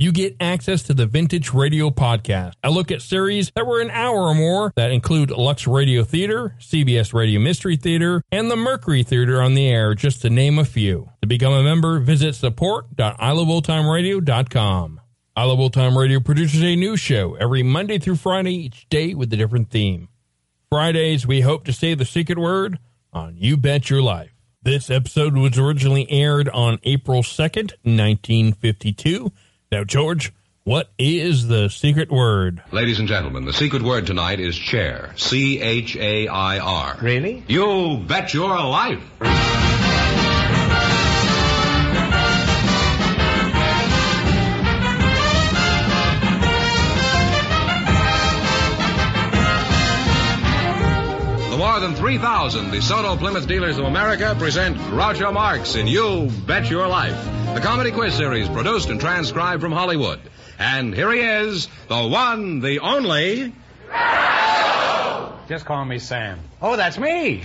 you get access to the Vintage Radio Podcast, a look at series that were an hour or more that include Lux Radio Theater, CBS Radio Mystery Theater, and the Mercury Theater on the air, just to name a few. To become a member, visit support.iloveoldtimeradio.com. I Love Old Time Radio produces a new show every Monday through Friday, each day with a different theme. Fridays, we hope to say the secret word on You Bet Your Life. This episode was originally aired on April 2nd, 1952. Now, George, what is the secret word? Ladies and gentlemen, the secret word tonight is chair. C H A I R. Really? You bet your life. The more than 3,000 DeSoto Plymouth dealers of America present Groucho Marx in You Bet Your Life, the comedy quiz series produced and transcribed from Hollywood. And here he is, the one, the only. Just call me Sam. Oh, that's me.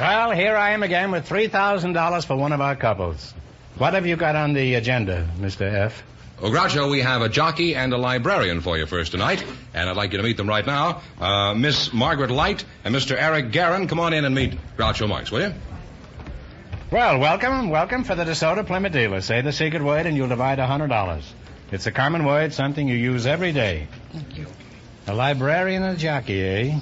Well, here I am again with $3,000 for one of our couples. What have you got on the agenda, Mr. F? Well, Groucho, we have a jockey and a librarian for you first tonight, and I'd like you to meet them right now. Uh, Miss Margaret Light and Mr. Eric Guerin, come on in and meet Groucho Marx, will you? Well, welcome, welcome for the DeSoto Plymouth dealer. Say the secret word and you'll divide a $100. It's a common word, something you use every day. Thank you. A librarian and a jockey, eh?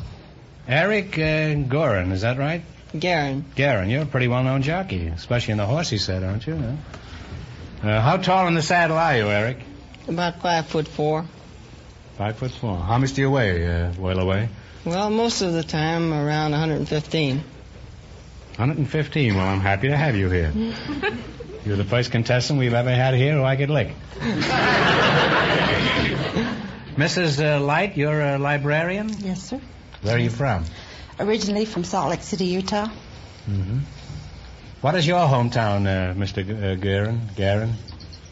Eric uh, Gorin, is that right? Garen, Garen, you're a pretty well-known jockey, especially in the horsey set, aren't you? Huh? Uh, how tall in the saddle are you, Eric? about five foot four. Five foot four. How much do you weigh, uh, Boil away? Well, most of the time around 115. 115. Well, I'm happy to have you here. You're the first contestant we've ever had here who I could lick. Mrs. Uh, Light, you're a librarian? Yes, sir. Where are you from? Originally from Salt Lake City, Utah. Mm-hmm. What is your hometown, uh, Mr. G- uh, Guerin? Guerin?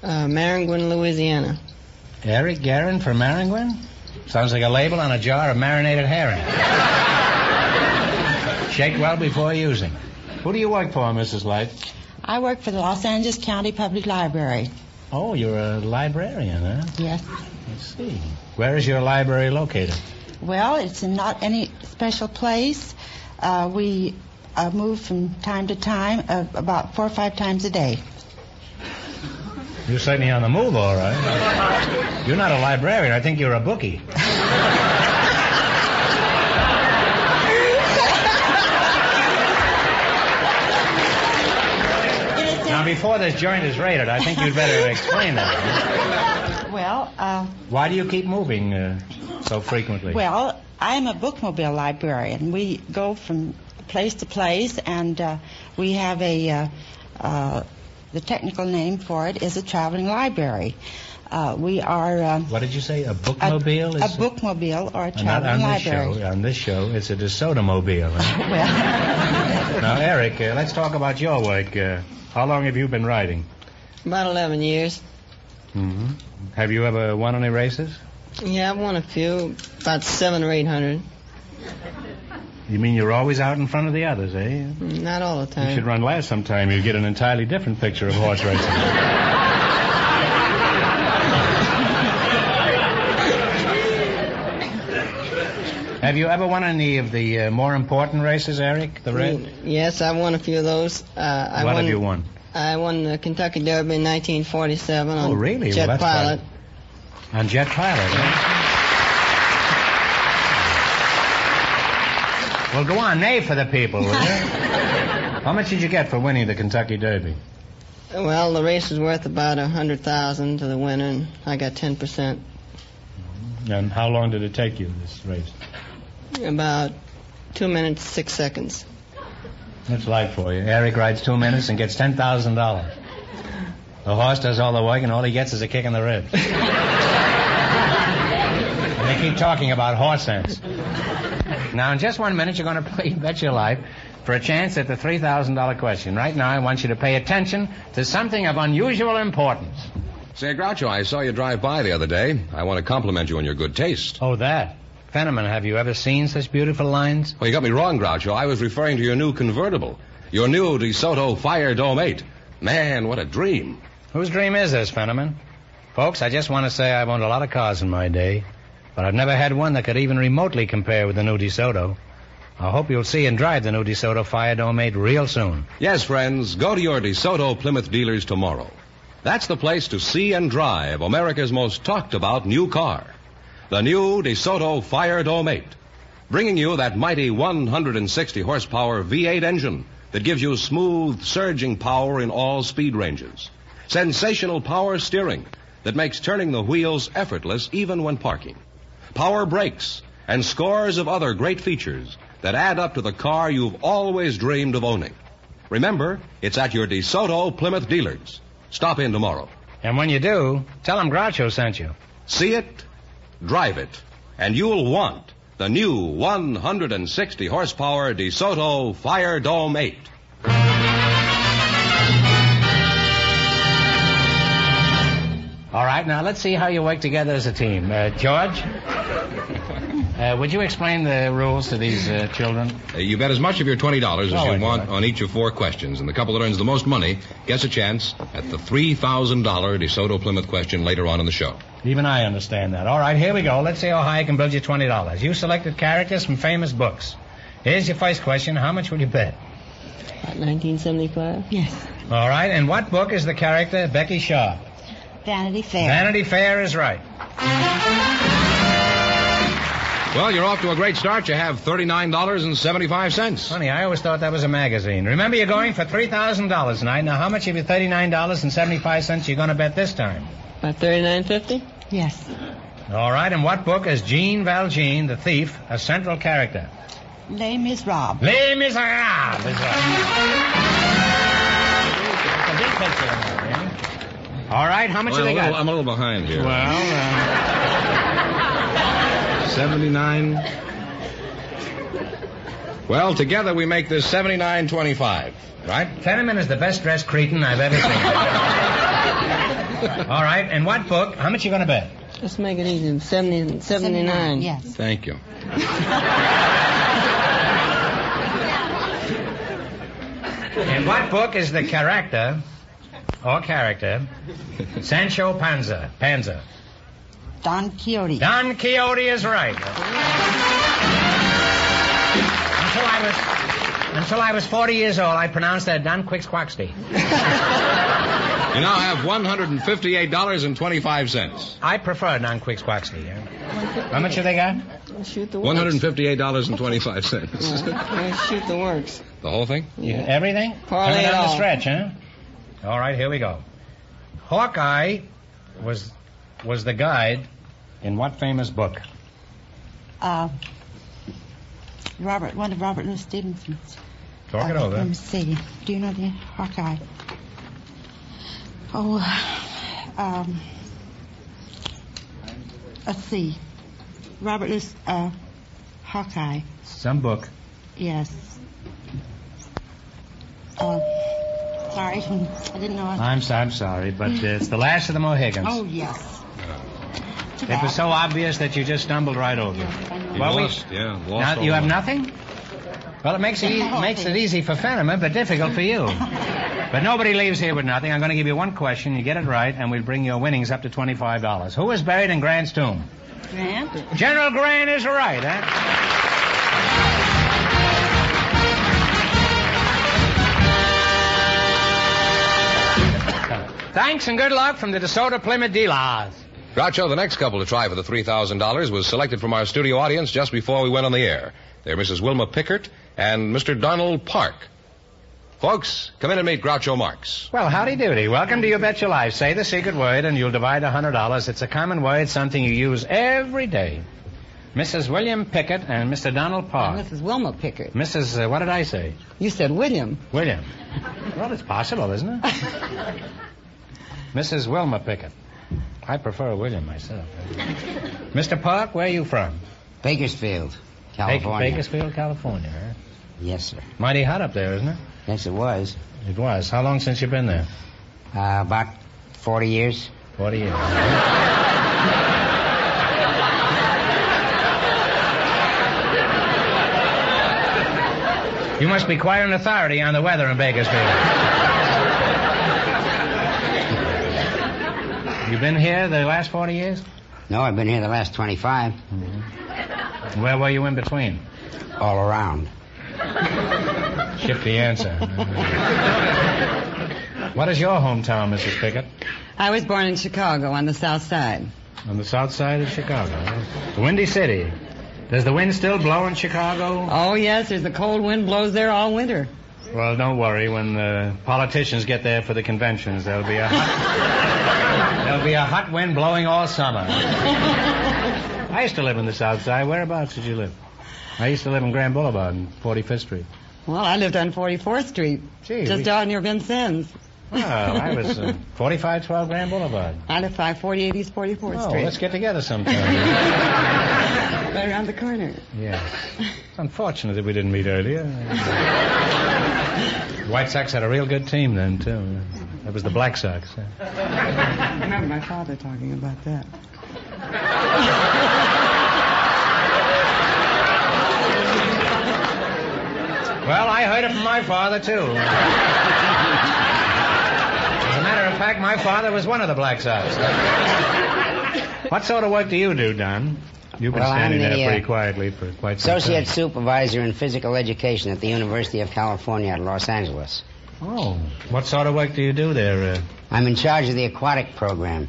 Uh, Maringouin, Louisiana. Eric Guerin from Maringouin? Sounds like a label on a jar of marinated herring. Shake well before using. Who do you work for, Mrs. Light? I work for the Los Angeles County Public Library. Oh, you're a librarian, huh? Yes. Let's see. Where is your library located? Well, it's in not any special place. Uh, we uh, move from time to time, uh, about four or five times a day. You're certainly on the move, all right. You're not a librarian. I think you're a bookie. Now, before this joint is raided, I think you'd better explain that. Well, uh, Why do you keep moving uh, so frequently? well, I'm a bookmobile librarian. We go from place to place, and uh, we have a uh, uh, the technical name for it is a traveling library. Uh, we are uh, What did you say? A a, bookmobile? a is it? bookmobile or a Not traveling on this library. show. On this show, it's a DeSoto-mobile. huh? Well, now, Eric, uh, let's talk about your work. Uh, how long have you been riding? About 11 years. hmm Have you ever won any races? Yeah, I've won a few, about seven or eight hundred. You mean you're always out in front of the others, eh? Not all the time. You should run last sometime. You get an entirely different picture of horse racing. Have you ever won any of the uh, more important races, Eric? The red? Yes, I've won a few of those. Uh, I what won, have you won? I won the Kentucky Derby in 1947 on Oh, really? Jet Well, Pilot. On Jet Pilot, huh? Well, go on, neigh for the people, will you? How much did you get for winning the Kentucky Derby? Well, the race was worth about a hundred thousand to the winner, and I got ten percent. And how long did it take you, this race? About two minutes six seconds. That's life for you. Eric rides two minutes and gets ten thousand dollars. The horse does all the work, and all he gets is a kick in the ribs. and they keep talking about horse sense. Now, in just one minute, you're going to play Bet Your Life for a chance at the three thousand dollar question. Right now, I want you to pay attention to something of unusual importance. Say, Groucho, I saw you drive by the other day. I want to compliment you on your good taste. Oh, that. Fenneman, have you ever seen such beautiful lines? Well, you got me wrong, Groucho. I was referring to your new convertible. Your new DeSoto Fire Dome 8. Man, what a dream. Whose dream is this, Fenneman? Folks, I just want to say I've owned a lot of cars in my day, but I've never had one that could even remotely compare with the new DeSoto. I hope you'll see and drive the new DeSoto Fire Dome 8 real soon. Yes, friends, go to your DeSoto Plymouth dealers tomorrow. That's the place to see and drive America's most talked about new car. The new DeSoto Fire Dome 8. Bringing you that mighty 160 horsepower V8 engine that gives you smooth, surging power in all speed ranges. Sensational power steering that makes turning the wheels effortless even when parking. Power brakes and scores of other great features that add up to the car you've always dreamed of owning. Remember, it's at your DeSoto Plymouth dealers. Stop in tomorrow. And when you do, tell them Groucho sent you. See it, drive it, and you'll want the new 160 horsepower DeSoto Fire Dome 8. All right, now let's see how you work together as a team. Uh, George, uh, would you explain the rules to these uh, children? Uh, you bet as much of your $20 as Oh, you do want on each of four questions, and the couple that earns the most money gets a chance at the $3,000 DeSoto Plymouth question later on in the show. Even I understand that. All right, here we go. Let's see how high I can build you $20. You selected characters from famous books. Here's your first question. How much will you bet? About 1975. yes. All right, and what book is the character Becky Sharp? Vanity Fair. Vanity Fair is right. Well, you're off to a great start. You have $39.75. Honey, I always thought that was a magazine. Remember, you're going for $3,000 tonight. Now, how much of your $39.75 you going to bet this time? About 39.50. Yes. All right, and what book is Jean Valjean, the thief, a central character? Les Miserables. Les Miserables is right. It's a big picture in there? All right, how much Well, have they little, got? I'm a little behind here. Well, uh, 79. Well, together we make this 79.25, right? Fenneman is the best dressed cretin I've ever seen. All right, and what book? How much you going to bet? Let's make it easy. 70, 79. Yes. Thank you. In what book is the character or character Sancho Panza? Panza. Don Quixote. Don Quixote is right. Until I was until I was 40 years old, I pronounced that Don Quixquaxty. You now have $158.25. I prefer Don Quixquaxty. Yeah? How much have they got? Shoot the works. $158.25. Yeah, shoot the works. the whole thing? Yeah. Everything? Parlay Turn it down the all. stretch, huh? All right, here we go. Hawkeye was was the guide in what famous book? Uh, Robert, one of Robert Louis Stevenson's. Talk it Uh, over. Let me see. Do you know the Hawkeye? Oh, um, let's see. Robert Louis, uh, Hawkeye. Some book. Yes. Uh, sorry, I didn't know. I... I'm, so- I'm sorry, but uh, it's the last of the Mohicans. Oh, yes. Too It bad. was so obvious that you just stumbled right over it. I know. You we- lost, yeah, lost Now, all you have the- nothing? Well, it makes it, e- makes it easy for Fenneman, but difficult for you. But nobody leaves here with nothing. I'm going to give you one question. You get it right, and we'll bring your winnings up to $25. Who is buried in Grant's tomb? Grant? General Grant is right, huh? Thanks and good luck from the DeSoto Plymouth Dealers. Groucho, the next couple to try for the $3,000 was selected from our studio audience just before we went on the air. They're Mrs. Wilma Pickert and Mr. Donald Park. Folks, come in and meet Groucho Marx. Well, howdy doody. Welcome to You Bet Your Life. Say the secret word and you'll divide a $100. It's a common word, something you use every day. Mrs. William Pickett and Mr. Donald Park. Mrs. Wilma Pickard. Mrs. Uh, what did I say? You said William. William. Well, it's possible, isn't it? Mrs. Wilma Pickett. I prefer William myself. Mr. Park, where are you from? Bakersfield, California. Bakersfield, California. Huh? Yes, sir. Mighty hot up there, isn't it? Yes, it was. It was. How long since you've been there? Uh, about 40 years. Forty years. You must be quite an authority on the weather in Bakersfield. You been here the last 40 years? No, I've been here the last 25. Mm-hmm. Where were you in between? All around. Shift the answer. what is your hometown, Mrs. Pickett? I was born in Chicago on the south side. On the south side of Chicago. The Windy City. Does the wind still blow in Chicago? Oh, yes, there's a cold wind blows there all winter. Well, don't worry. When the politicians get there for the conventions, there'll be a hot, there'll be a hot wind blowing all summer. I used to live in the South Side. Whereabouts did you live? I used to live in Grand Boulevard and 45th Street. Well, I lived on 44th Street, Gee, just we- out near Vincennes. Well, I was uh, 4512 Grand Boulevard. I live 548 East 44th Oh, Street. let's get together sometime. Right around the corner. yes. It's unfortunate that we didn't meet earlier. White Sox had a real good team then, too. That was the Black Sox. I remember my father talking about that. Well, I heard it from my father, too. As a matter of fact, my father was one of the Black Sox. what sort of work do you do, Don? You've been Well, standing the, there uh, pretty quietly for quite some time. Associate time. Supervisor in Physical Education at the University of California at Los Angeles. Oh, what sort of work do you do there? Uh, I'm in charge of the aquatic program.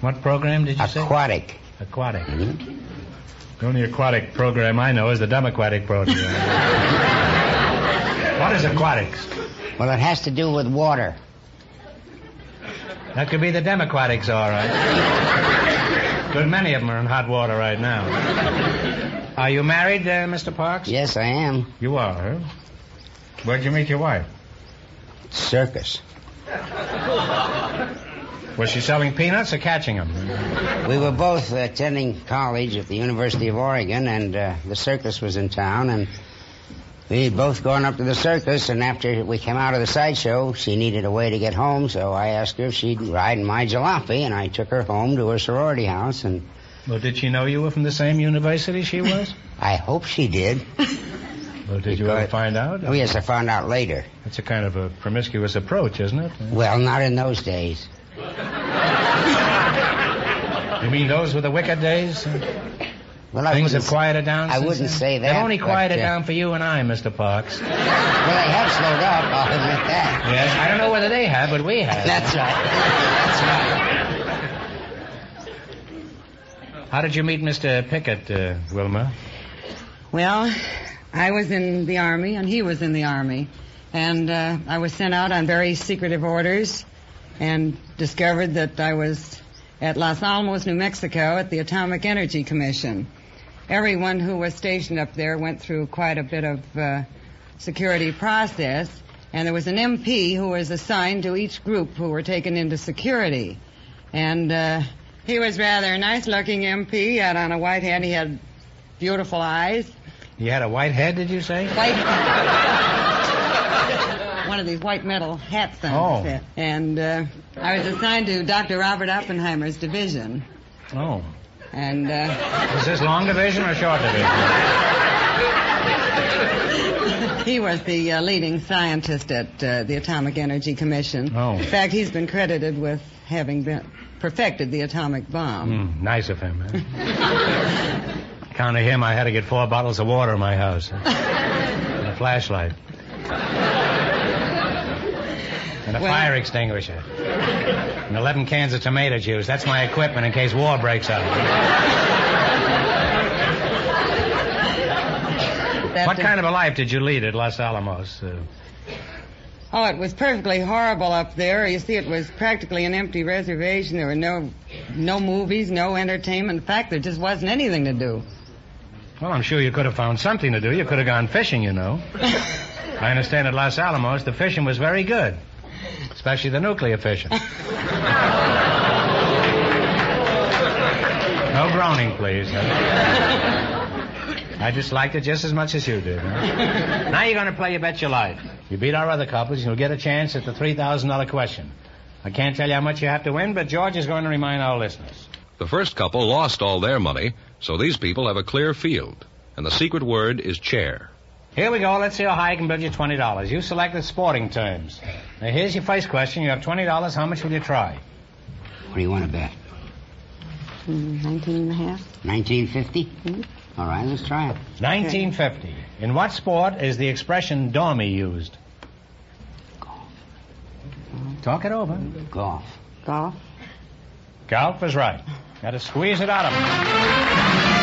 what program did you say? Aquatic. Aquatic. Mhm. The only aquatic program I know is the Democratic program. what is aquatics? Well, it has to do with water. That could be the Democrats, all right. Good many of them are in hot water right now. Are you married, uh, Mr. Parks? Yes, I am. You are, huh? Where'd you meet your wife? Circus. Was she selling peanuts or catching them? We were both attending college at the University of Oregon, and uh, the circus was in town, and we both gone up to the circus, and after we came out of the sideshow, she needed a way to get home, so I asked her if she'd ride in my jalopy, and I took her home to her sorority house, and Well, did she know you were from the same university she was? I hope she did. Well, did you ever find out? Oh, yes, I found out later. That's a kind of a promiscuous approach, isn't it? Well, not in those days. You mean those were the wicked days? Well, I Things have quieted down I wouldn't then? say that. They've only but, quieted uh, down for you and I, Mr. Parks. Well, they have slowed up, I'll admit that. Yes, I don't know whether they have, but we have. That's right. That's right. How did you meet Mr. Pickett, uh, Wilma? Well, I was in the Army, and he was in the Army. And uh, I was sent out on very secretive orders and discovered that I was at Los Alamos, New Mexico, at the Atomic Energy Commission. Everyone who was stationed up there went through quite a bit of uh, security process, and there was an MP who was assigned to each group who were taken into security. And uh, he was rather a nice-looking MP. He had on a white hat. He had beautiful eyes. He had a white head, did you say? White. One of these white metal hats. on Oh. And uh, I was assigned to Dr. Robert Oppenheimer's division. Oh. And uh, Is this long division or short division? he was the uh, leading scientist at uh, the Atomic Energy Commission. Oh. In fact, he's been credited with having been perfected the atomic bomb. Hmm, nice of him. Account of him, I had to get four bottles of water in my house. and a flashlight. And a Well- fire extinguisher. And 11 cans of tomato juice. That's my equipment in case war breaks out. What kind of a life did you lead at Los Alamos? Uh, Oh, it was perfectly horrible up there. You see, it was practically an empty reservation. There were no, no movies, no entertainment. In fact, there just wasn't anything to do. well, I'm sure you could have found something to do. You could have gone fishing, you know. I understand at Los Alamos the fishing was very good, especially the nuclear fishing. no groaning, please. I just liked it just as much as you did. Huh? now you're going to play You Bet Your Life. You beat our other couples, you'll get a chance at the $3,000 question. I can't tell you how much you have to win, but George is going to remind our listeners. The first couple lost all their money, so these people have a clear field. And the secret word is chair. Here we go. Let's see how high I can build you $20. You selected sporting terms. Now, here's your first question. You have $20. How much will you try? What do you want to bet? Mm, Nineteen and a half. 1950? All right, let's try it. 1950. In what sport is the expression dormy used? Golf. Talk it over. Golf. Golf. Golf is right. Got to squeeze it out of him.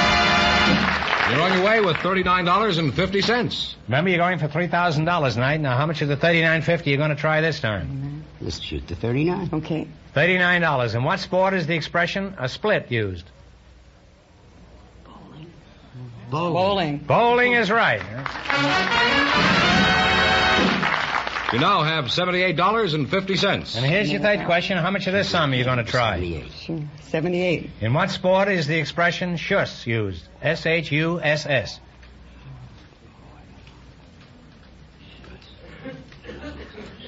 You're on your way with $39.50. Remember, you're going for $3,000 tonight. Now, how much of the $39.50 you going to try this time? Let's shoot the 39. Okay. $39. In what sport is the expression a split used? Bowling. Bowling Bowling is right. You now have $78.50. And here's your third question. How much of this sum are you going to try? 78. Sure. Seventy-eight. In what sport is the expression shuss used? S H U S S.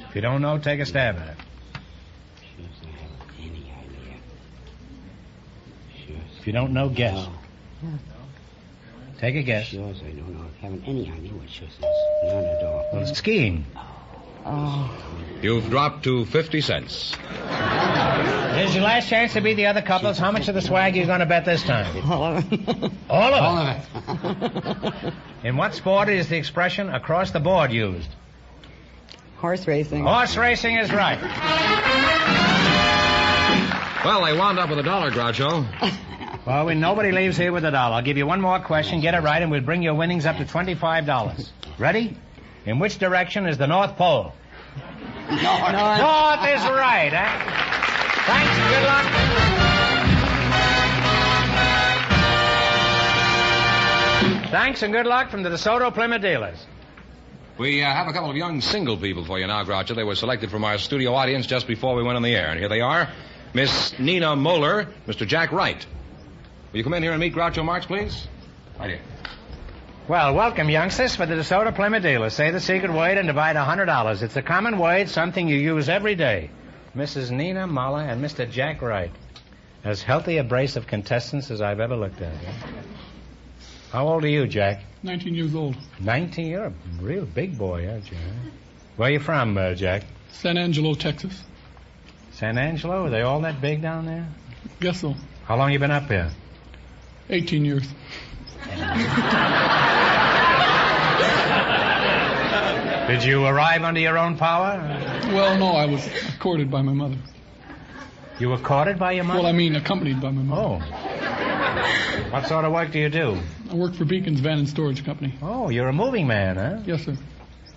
If you don't know, take a stab at it. Any. If you don't know, guess. Take a guess. Sure, I don't know. I haven't any idea what shoes is. None at all. Well, it's skiing. Oh. You've dropped to 50 cents. Here's your last chance to beat the other couples. How much of the swag are you going to bet this time? All of it. All of All it. of it. In what sport is the expression across the board used? Horse racing. Horse racing is right. Well, they wound up with a dollar, Groucho. Well, when nobody leaves here with a dollar, I'll give you one more question. Get it right, and we'll bring your winnings up to $25. Ready? In which direction is the North Pole? No, North is right, eh? Thanks and good luck. Thanks and good luck from the DeSoto Plymouth dealers. We uh, have a couple of young single people for you now, Groucho. They were selected from our studio audience just before we went on the air. And here they are Miss Nina Moeller, Mr. Jack Wright. Will you come in here and meet Groucho Marx, please? Right here. Well, welcome, youngsters, for the DeSoto Plymouth dealers. Say the secret word and divide a $100. It's a common word, something you use every day. Mrs. Nina Muller and Mr. Jack Wright. As healthy a brace of contestants as I've ever looked at. How old are you, Jack? 19 years old. 19. You're a real big boy, aren't you? huh? Where are you from, uh, Jack? San Angelo, Texas. San Angelo? Are they all that big down there? Guess so. How long you been up here? 18 years. Did you arrive under your own power? Well, no, I was courted by my mother. You were courted by your mother? Well, I mean, accompanied by my mother. Oh. What sort of work do you do? I work for Bekins Van and Storage Company. Oh, you're a moving man, huh? Yes, sir.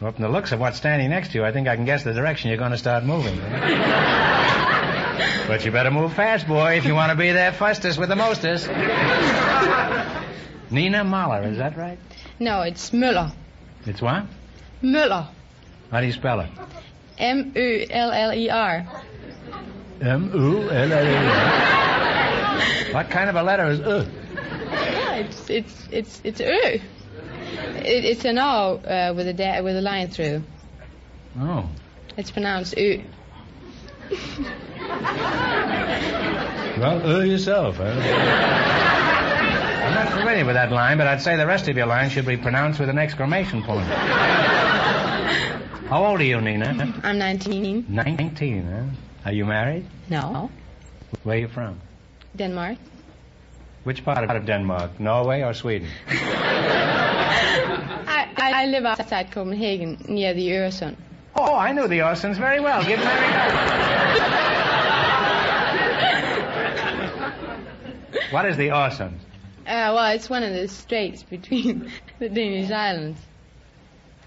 Well, from the looks of what's standing next to you, I think I can guess the direction you're going to start moving. but you better move fast, boy, if you want to be there fastest with the mostest. Nina Mahler, is that right? No, it's Møller. It's what? Møller. How do you spell it? M Ö L L E R. M-U-L-L-E. What kind of a letter is U? Yeah, it's it's it's it's Ö. It, it's an O uh, with a da- with a line through. Oh. It's pronounced U. Well, uh yourself. Huh? I'm not familiar with that line, but I'd say the rest of your line should be pronounced with an exclamation point. How old are you, Nina? I'm 19. 19, huh? Are you married? No. Where are you from? Denmark. Which part of Denmark? Norway or Sweden? I, I, live outside Copenhagen near the Öresund. Oh, I know the Orsons very well. Give Mary What is the Orsons? Uh, well, it's one of the straits between the Danish islands.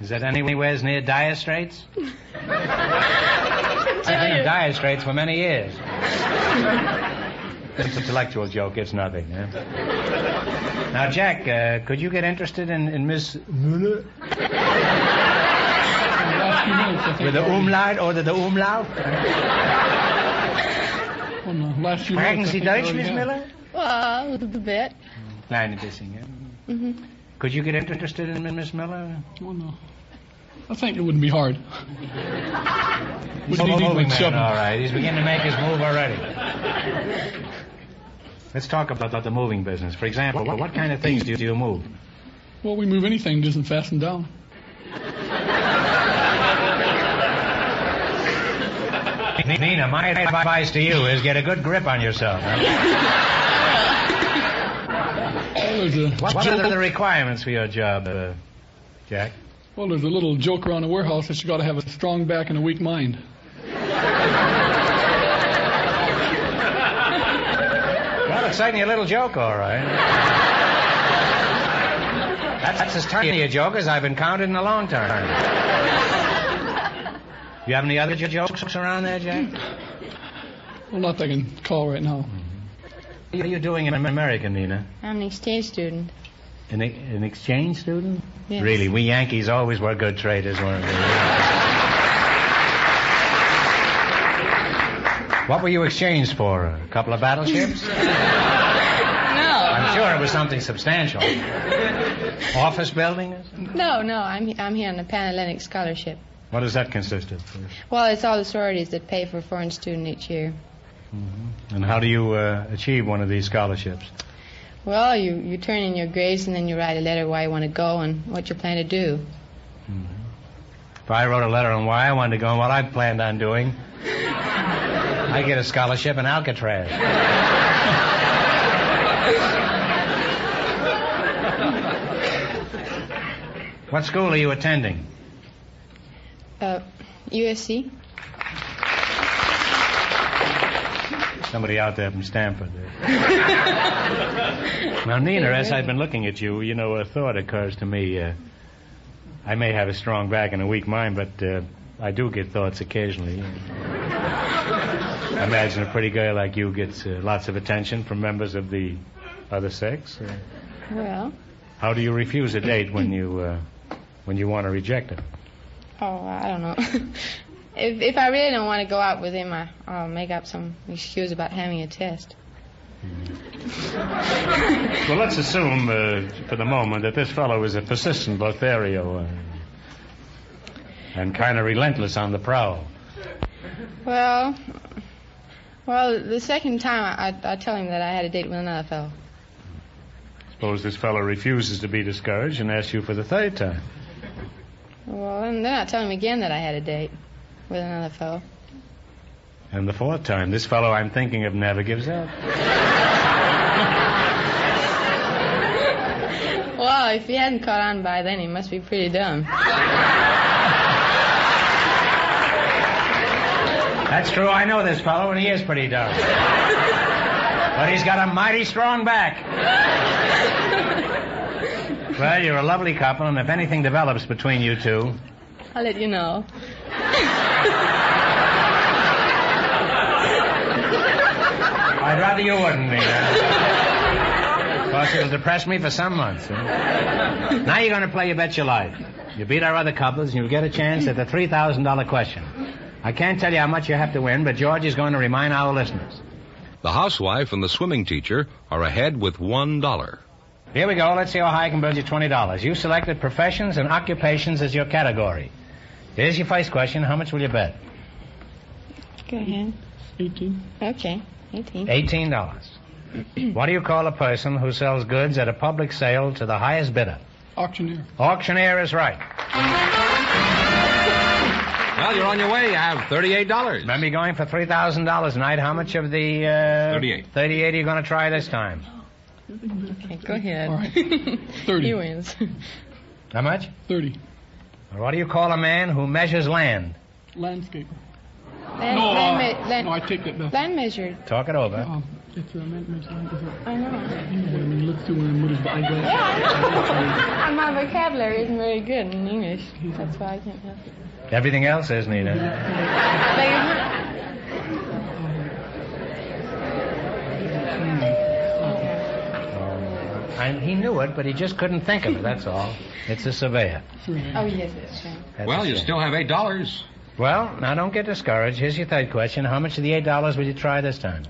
Is that anywhere near Dire Straits? I've been in Dire Straits for many years. It's an intellectual joke. It's nothing. eh? Now, Jack, uh, could you get interested in, in Miss Muller? Last few minutes, I think. With the umlaut or the, the umlaut? On the last few Sprechen Sie Deutsch, Miss have. Miller? Well, a little bit. Kleine bisschen, yeah. hmm Could you get interested in Miss Miller? Oh, no. I think it wouldn't be hard. Would a need moving man, seven. all right. He's beginning to make his move already. Let's talk about, about the moving business. For example, what, what kind of things do you, do you move? Well, we move anything that isn't fastened down. Nina, my advice to you is get a good grip on yourself. huh? Well, there's a What, what are the requirements for your job, uh, Jack? well, there's a little joke around the warehouse that you got to have a strong back and a weak mind. Well, it's certainly a little joke, all right. That's, that's as tiny a joke as I've encountered in a long time. You have any other jokes around there, Jack? Well, not that I can call right now. What are you doing in America, Nina? I'm an exchange student. An, an exchange student? Yes. Really, we Yankees always were good traders, weren't we? what were you exchanged for? A couple of battleships? No. I'm sure it was something substantial. Office building? or something? No, no. I'm I'm here on a Panhellenic scholarship. What does that consist of? Well, it's all the sororities that pay for a foreign student each year. And how do you uh, achieve one of these scholarships? Well, you you turn in your grades and then you write a letter why you want to go and what you plan to do. If I wrote a letter on why I wanted to go and what I planned on doing, I get a scholarship in Alcatraz. what school are you attending? Uh, USC. Somebody out there from Stanford. now, Nina, as I've been looking at you, you know, a thought occurs to me. Uh, I may have a strong back and a weak mind, but uh, I do get thoughts occasionally. I imagine a pretty girl like you gets uh, lots of attention from members of the other sex. Uh, Well, how do you refuse a date when you uh, when you want to reject it? oh, I don't know. if if I really don't want to go out with him, I, I'll make up some excuse about having a test. Well, let's assume uh, for the moment that this fellow is a persistent Lothario uh, and kind of relentless on the prowl. Well, well, the second time I, I, I tell him that I had a date with another fellow. Suppose this fellow refuses to be discouraged and asks you for the third time. Well, and then I tell him again that I had a date with another fellow. And the fourth time, this fellow I'm thinking of never gives up. Well, if he hadn't caught on by then, he must be pretty dumb. That's true. I know this fellow, and he is pretty dumb. but he's got a mighty strong back. well, you're a lovely couple, and if anything develops between you two, I'll let you know. I'd rather you wouldn't, Nina. course, it'll depress me for some months. huh? now you're going to play You Bet Your Life. You beat our other couples, and you'll get a chance at the $3,000 question. I can't tell you how much you have to win, but George is going to remind our listeners. The housewife and the swimming teacher are ahead with one dollar. Here we go. Let's see how high I can build you $20. You selected professions and occupations as your category. Here's your first question. How much will you bet? Go ahead. 18. Okay. 18. $18. what do you call a person who sells goods at a public sale to the highest bidder? Auctioneer. Auctioneer is right. Well, you're on your way. You have $38. Remember, you're going for $3,000 tonight. How much of the... Uh, 38. 38 are you going to try this time? Okay, go ahead. All right. 30. he wins. How much? 30. What do you call a man who measures land? Landscaper. Land, No, land, uh, land, no, I take that back. land measured. Talk it over. Um, it's a man, man, man, is I know. you know what I mean? Look through one with his eyeglass. Yeah, I know. My vocabulary isn't very good in English. That's why I can't help it. Everything else is, Nita. Beg your pardon? I, he knew it, but he just couldn't think of it, that's all. It's a surveyor. Oh, yes, that's true. That's Well, you still have $8. Well, now don't get discouraged. Here's your third question. How much of the $8 will you try this time?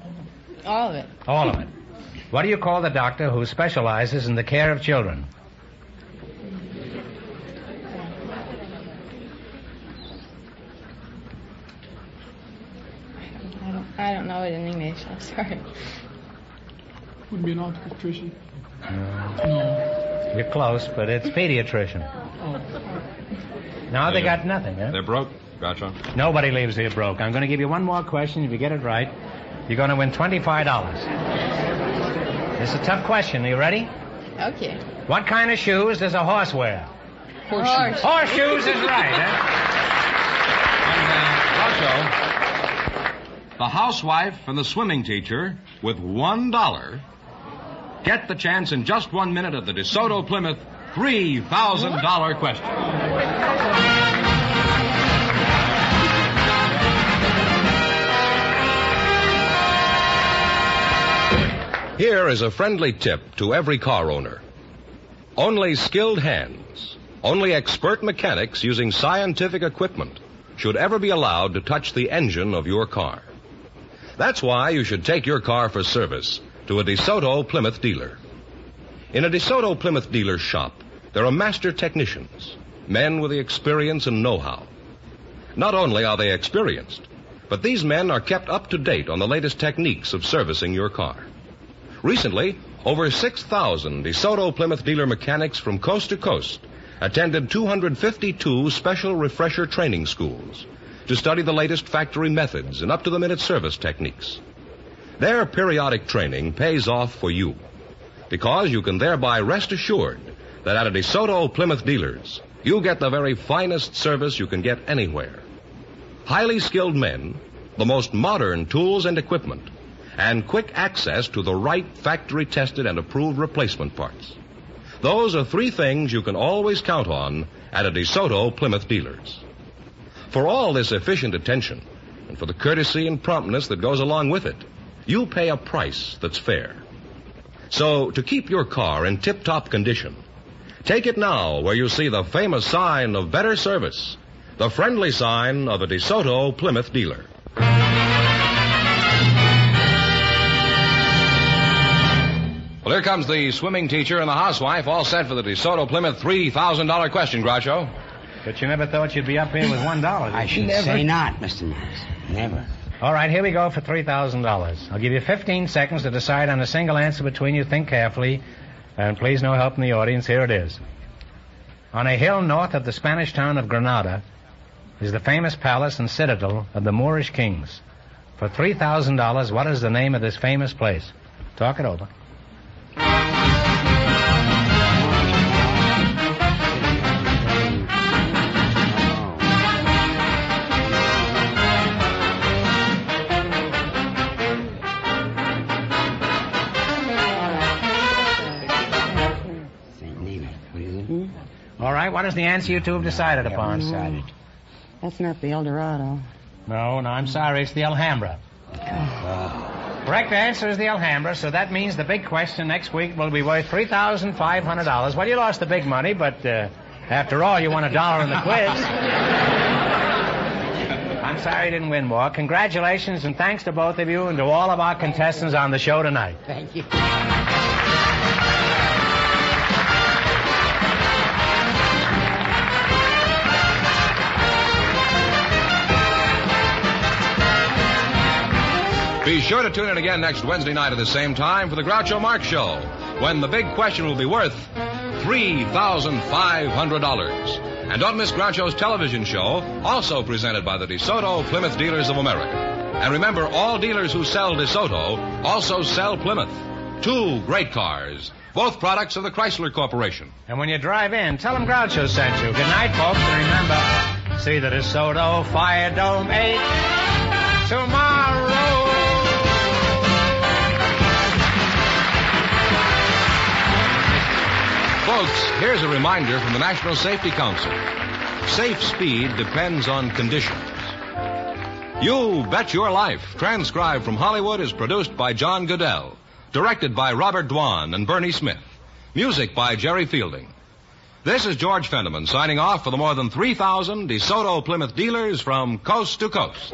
All of it. All of it. What do you call the doctor who specializes in the care of children? I don't, I don't know it in English. I'm sorry. Would be an obstetrician. No. You're close, but it's pediatrician. Oh. Now they Yeah. got nothing, huh? They're broke. Gotcha. Nobody leaves here broke. I'm going to give you one more question. If you get it right, you're going to win $25. It's a tough question. Are you ready? Okay. What kind of shoes does a horse wear? Horse. Horseshoes is right, huh? And, uh, Groucho, the housewife and the swimming teacher with one dollar get the chance in just one minute of the DeSoto Plymouth $3,000 question. Here is a friendly tip to every car owner. Only skilled hands, only expert mechanics using scientific equipment should ever be allowed to touch the engine of your car. That's why you should take your car for service to a DeSoto Plymouth dealer. In a DeSoto Plymouth dealer's shop, there are master technicians, men with the experience and know-how. Not only are they experienced, but these men are kept up to date on the latest techniques of servicing your car. Recently, over 6,000 DeSoto Plymouth dealer mechanics from coast to coast attended 252 special refresher training schools to study the latest factory methods and up-to-the-minute service techniques. Their periodic training pays off for you because you can thereby rest assured that at a DeSoto Plymouth dealers, you get the very finest service you can get anywhere. Highly skilled men, the most modern tools and equipment, and quick access to the right factory tested and approved replacement parts. Those are three things you can always count on at a DeSoto Plymouth dealers. For all this efficient attention and for the courtesy and promptness that goes along with it, you pay a price that's fair. So, to keep your car in tip-top condition, take it now where you see the famous sign of better service, the friendly sign of a DeSoto Plymouth dealer. Well, here comes the swimming teacher and the housewife, all set for the DeSoto Plymouth $3,000 question, Groucho. But you never thought you'd be up here with one dollar. I should say not, Mr. Morris. Never. All right, here we go for three thousand dollars. I'll give you fifteen seconds to decide on a single answer between you. Think carefully, and please no help in the audience. Here it is. On a hill north of the Spanish town of Granada is the famous palace and citadel of the Moorish kings. For three thousand dollars, what is the name of this famous place? Talk it over. Right, what is the answer you two have decided upon? Decided. That's not the El Dorado. No, no, I'm sorry. It's the Alhambra. Correct answer is the Alhambra, so that means the big question next week will be worth $3,500. Well, you lost the big money, but uh, after all, you won a dollar in the quiz. I'm sorry you didn't win more. Congratulations and thanks to both of you and to all of our contestants on the show tonight. Thank you. Be sure to tune in again next Wednesday night at the same time for the Groucho Marx Show, when the big question will be worth $3,500. And don't miss Groucho's television show, also presented by the DeSoto Plymouth Dealers of America. And remember, all dealers who sell DeSoto also sell Plymouth. Two great cars, both products of the Chrysler Corporation. And when you drive in, tell them Groucho sent you. Good night, folks, and remember, see the DeSoto Fire Dome 8 tomorrow. Folks, here's a reminder from the National Safety Council. Safe speed depends on conditions. You Bet Your Life, transcribed from Hollywood, is produced by John Guedel, directed by Robert Dwan and Bernie Smith, music by Jerry Fielding. This is George Fenneman signing off for the more than 3,000 DeSoto Plymouth dealers from coast to coast.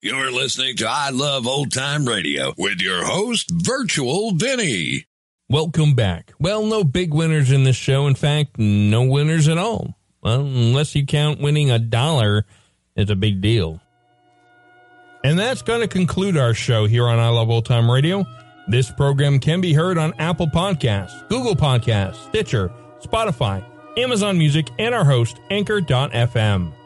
You're listening to I Love Old Time Radio with your host, Virtual Vinny. Welcome back. Well, no big winners in this show. In fact, no winners at all. Well, unless you count winning a dollar is a big deal. And that's going to conclude our show here on I Love Old Time Radio. This program can be heard on Apple Podcasts, Google Podcasts, Stitcher, Spotify, Amazon Music, and our host, Anchor.fm.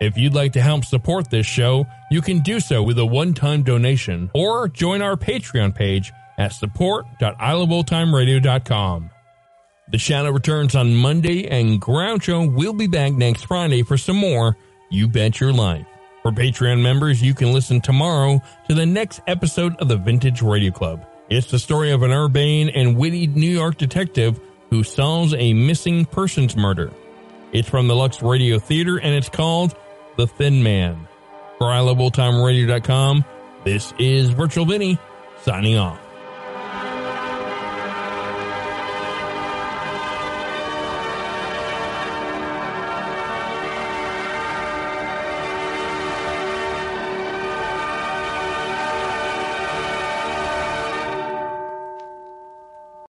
If you'd like to help support this show, you can do so with a one-time donation or join our Patreon page at support.iloveoldtimeradio.com. The Shadow returns on Monday and Groucho will be back next Friday for some more You Bet Your Life. For Patreon members, you can listen tomorrow to the next episode of the Vintage Radio Club. It's the story of an urbane and witty New York detective who solves a missing persons murder. It's from the Lux Radio Theater and it's called The Thin Man. For iLoveOldTimeRadio.com, this is Virtual Vinny signing off.